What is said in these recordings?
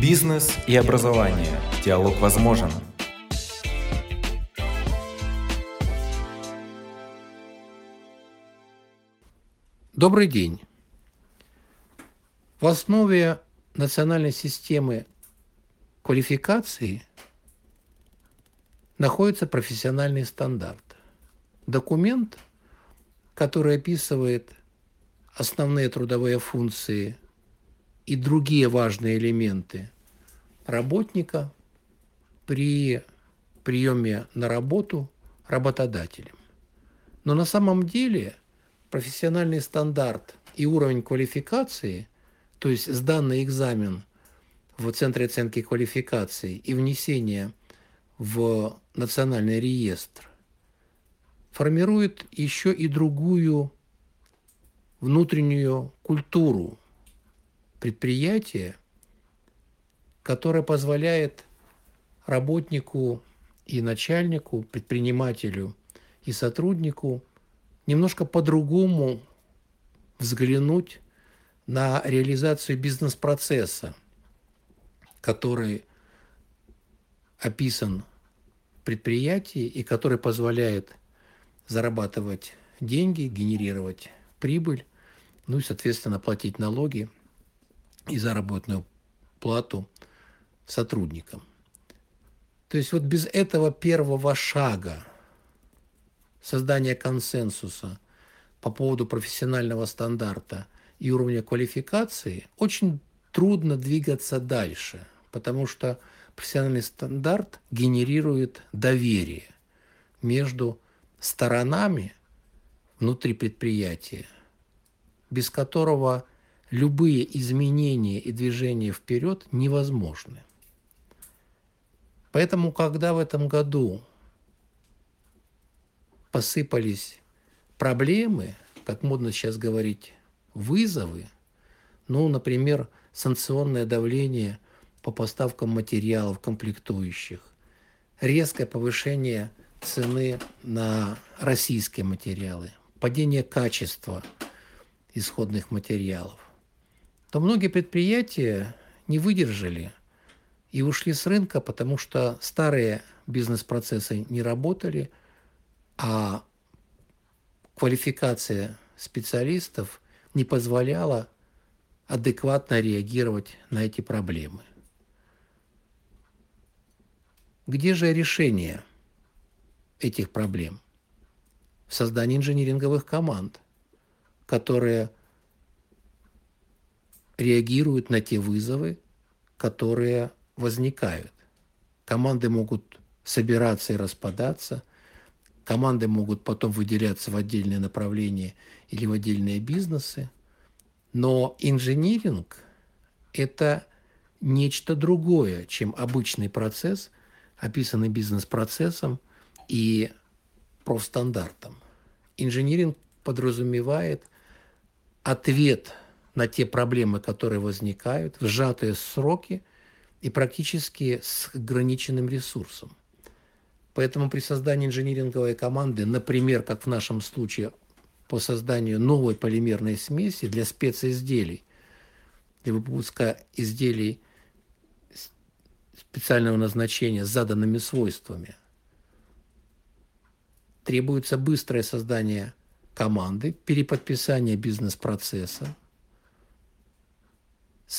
Бизнес и образование. Диалог возможен. Добрый день. В основе национальной системы квалификации находится профессиональный стандарт. Документ, который описывает основные трудовые функции и другие важные элементы работника при приеме на работу работодателем. Но на самом деле профессиональный стандарт и уровень квалификации, то есть сданный экзамен в Центре оценки квалификации и внесение в национальный реестр, формирует еще и другую внутреннюю культуру предприятия, которая позволяет работнику и начальнику, предпринимателю и сотруднику немножко по-другому взглянуть на реализацию бизнес-процесса, который описан в предприятии и который позволяет зарабатывать деньги, генерировать прибыль, ну и, соответственно, платить налоги и заработную плату сотрудникам. То есть вот без этого первого шага создания консенсуса по поводу профессионального стандарта и уровня квалификации очень трудно двигаться дальше, потому что профессиональный стандарт генерирует доверие между сторонами внутри предприятия, без которого любые изменения и движения вперед невозможны. Поэтому, когда в этом году посыпались проблемы, как модно сейчас говорить, вызовы, ну, например, санкционное давление по поставкам материалов, комплектующих, резкое повышение цены на российские материалы, падение качества исходных материалов, то многие предприятия не выдержали и ушли с рынка, потому что старые бизнес-процессы не работали, а квалификация специалистов не позволяла адекватно реагировать на эти проблемы. Где же решение этих проблем? В создании инжиниринговых команд, которые реагируют на те вызовы, которые возникают. Команды могут собираться и распадаться, команды могут потом выделяться в отдельные направления или в отдельные бизнесы, но инжиниринг – это нечто другое, чем обычный процесс, описанный бизнес-процессом и профстандартом. Инжиниринг подразумевает ответ на те проблемы, которые возникают, в сжатые сроки и практически с ограниченным ресурсом. Поэтому при создании инжиниринговой команды, например, как в нашем случае по созданию новой полимерной смеси для специзделий, для выпуска изделий специального назначения с заданными свойствами, требуется быстрое создание команды, переподписание бизнес-процесса,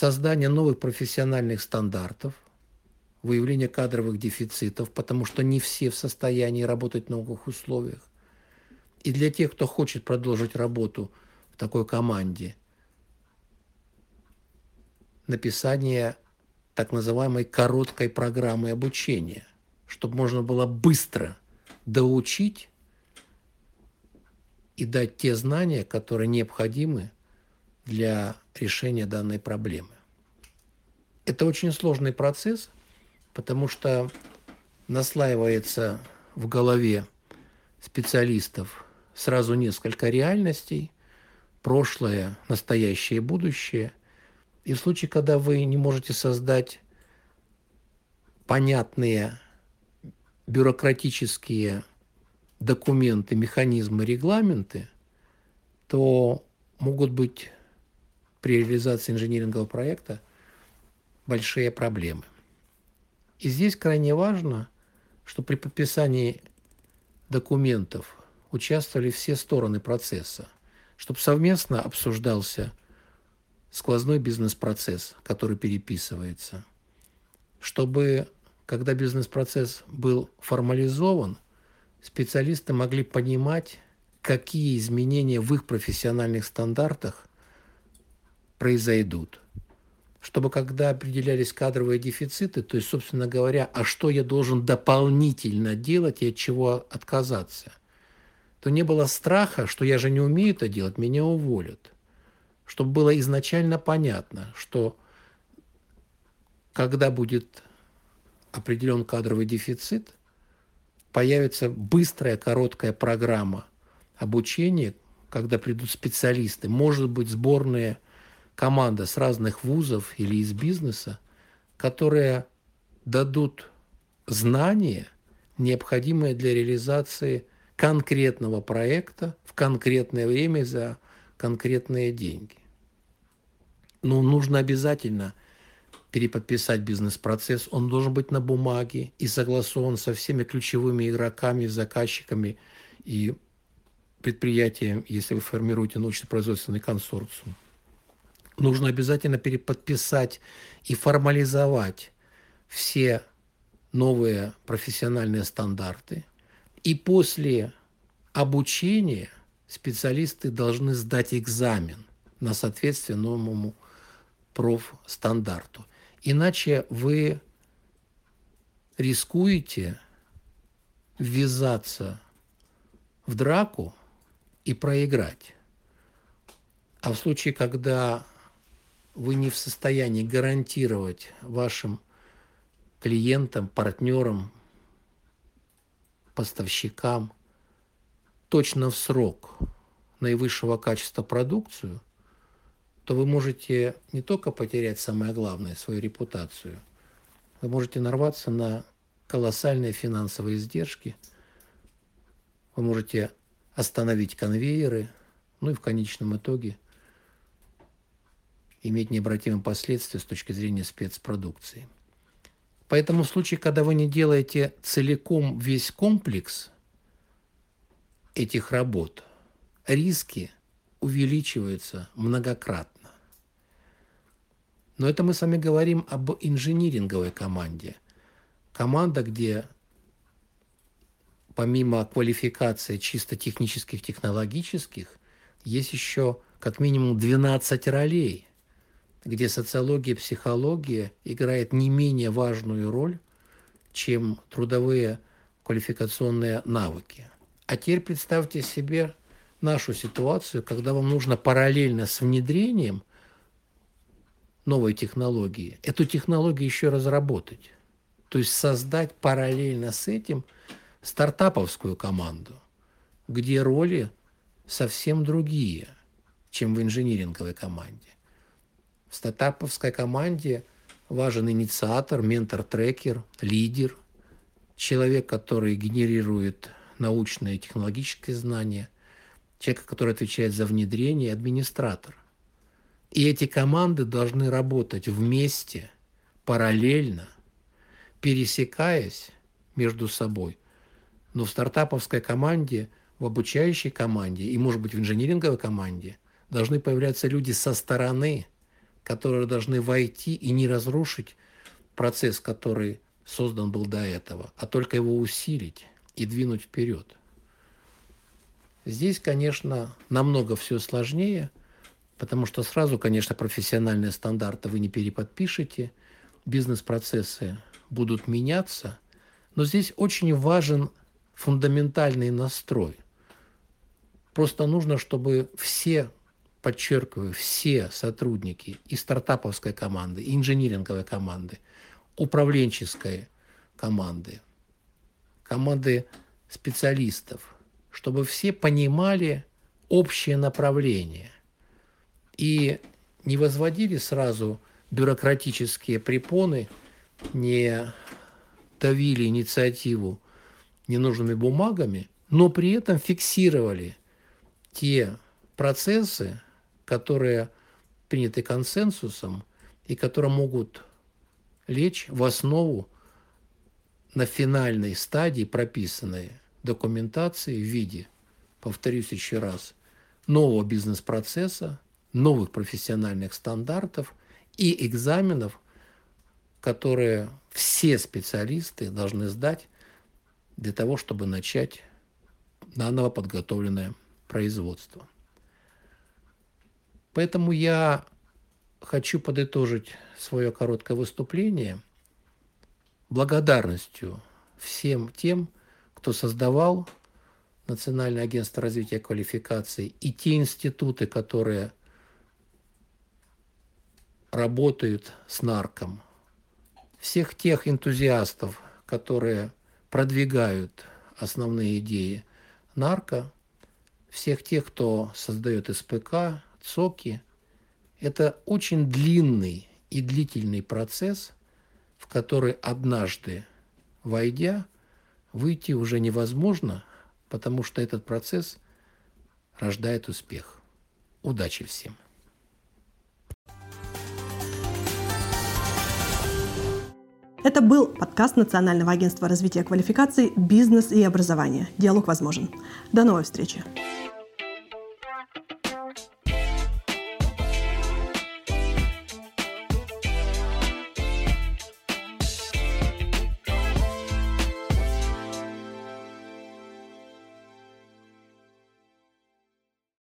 создание новых профессиональных стандартов, выявление кадровых дефицитов, потому что не все в состоянии работать в новых условиях. И для тех, кто хочет продолжить работу в такой команде, написание так называемой короткой программы обучения, чтобы можно было быстро доучить и дать те знания, которые необходимы для решения данной проблемы. Это очень сложный процесс, потому что наслаивается в голове специалистов сразу несколько реальностей, прошлое, настоящее и будущее. И в случае, когда вы не можете создать понятные бюрократические документы, механизмы, регламенты, то могут быть при реализации инжинирингового проекта большие проблемы. И здесь крайне важно, что при подписании документов участвовали все стороны процесса, чтобы совместно обсуждался сквозной бизнес-процесс, который переписывается, чтобы, когда бизнес-процесс был формализован, специалисты могли понимать, какие изменения в их профессиональных стандартах произойдут. Чтобы когда определялись кадровые дефициты, то есть, собственно говоря, а что я должен дополнительно делать и от чего отказаться, то не было страха, что я же не умею это делать, меня уволят. Чтобы было изначально понятно, что когда будет определен кадровый дефицит, появится быстрая, короткая программа обучения, когда придут специалисты, может быть, сборные команда с разных вузов или из бизнеса, которые дадут знания, необходимые для реализации конкретного проекта в конкретное время за конкретные деньги. Но нужно обязательно переподписать бизнес-процесс. Он должен быть на бумаге и согласован со всеми ключевыми игроками, заказчиками и предприятием, если вы формируете научно-производственный консорциум. Нужно обязательно переподписать и формализовать все новые профессиональные стандарты, и после обучения специалисты должны сдать экзамен на соответствие новому профстандарту. Иначе вы рискуете ввязаться в драку и проиграть. А в случае, когда вы не в состоянии гарантировать вашим клиентам, партнерам, поставщикам точно в срок наивысшего качества продукцию, то вы можете не только потерять самое главное, свою репутацию, вы можете нарваться на колоссальные финансовые издержки, вы можете остановить конвейеры, ну и в конечном итоге иметь необратимые последствия с точки зрения спецпродукции. Поэтому в случае, когда вы не делаете целиком весь комплекс этих работ, риски увеличиваются многократно. Но это мы с вами говорим об инжиниринговой команде. Команда, где помимо квалификации чисто технических, технологических, есть еще как минимум 12 ролей – где социология психология играет не менее важную роль, чем трудовые квалификационные навыки. А теперь представьте себе нашу ситуацию, когда вам нужно параллельно с внедрением новой технологии, эту технологию еще разработать. То есть создать параллельно с этим стартаповскую команду, где роли совсем другие, чем в инжиниринговой команде. В стартаповской команде важен инициатор, ментор-трекер, лидер, человек, который генерирует научные и технологические знания, человек, который отвечает за внедрение, администратор. И эти команды должны работать вместе, параллельно, пересекаясь между собой. Но в стартаповской команде, в обучающей команде и, может быть, в инжиниринговой команде должны появляться люди со стороны, которые должны войти и не разрушить процесс, который создан был до этого, а только его усилить и двинуть вперед. Здесь, конечно, намного все сложнее, потому что сразу, конечно, профессиональные стандарты вы не переподпишете, бизнес-процессы будут меняться, но здесь очень важен фундаментальный настрой. Просто нужно, чтобы все подчеркиваю, все сотрудники и стартаповской команды, и инжиниринговой команды, управленческой команды, команды специалистов, чтобы все понимали общее направление и не возводили сразу бюрократические препоны, не давили инициативу ненужными бумагами, но при этом фиксировали те процессы, которые приняты консенсусом и которые могут лечь в основу на финальной стадии прописанной документации в виде, повторюсь еще раз, нового бизнес-процесса, новых профессиональных стандартов и экзаменов, которые все специалисты должны сдать для того, чтобы начать наново подготовленное производство. Поэтому я хочу подытожить свое короткое выступление благодарностью всем тем, кто создавал Национальное агентство развития квалификаций и те институты, которые работают с нарком, всех тех энтузиастов, которые продвигают основные идеи нарко, всех тех, кто создает СПК, ЦОКи. Это очень длинный и длительный процесс, в который однажды войдя, выйти уже невозможно, потому что этот процесс рождает успех. Удачи всем! Это был подкаст Национального агентства развития квалификаций «Бизнес и образование. Диалог возможен». До новой встречи!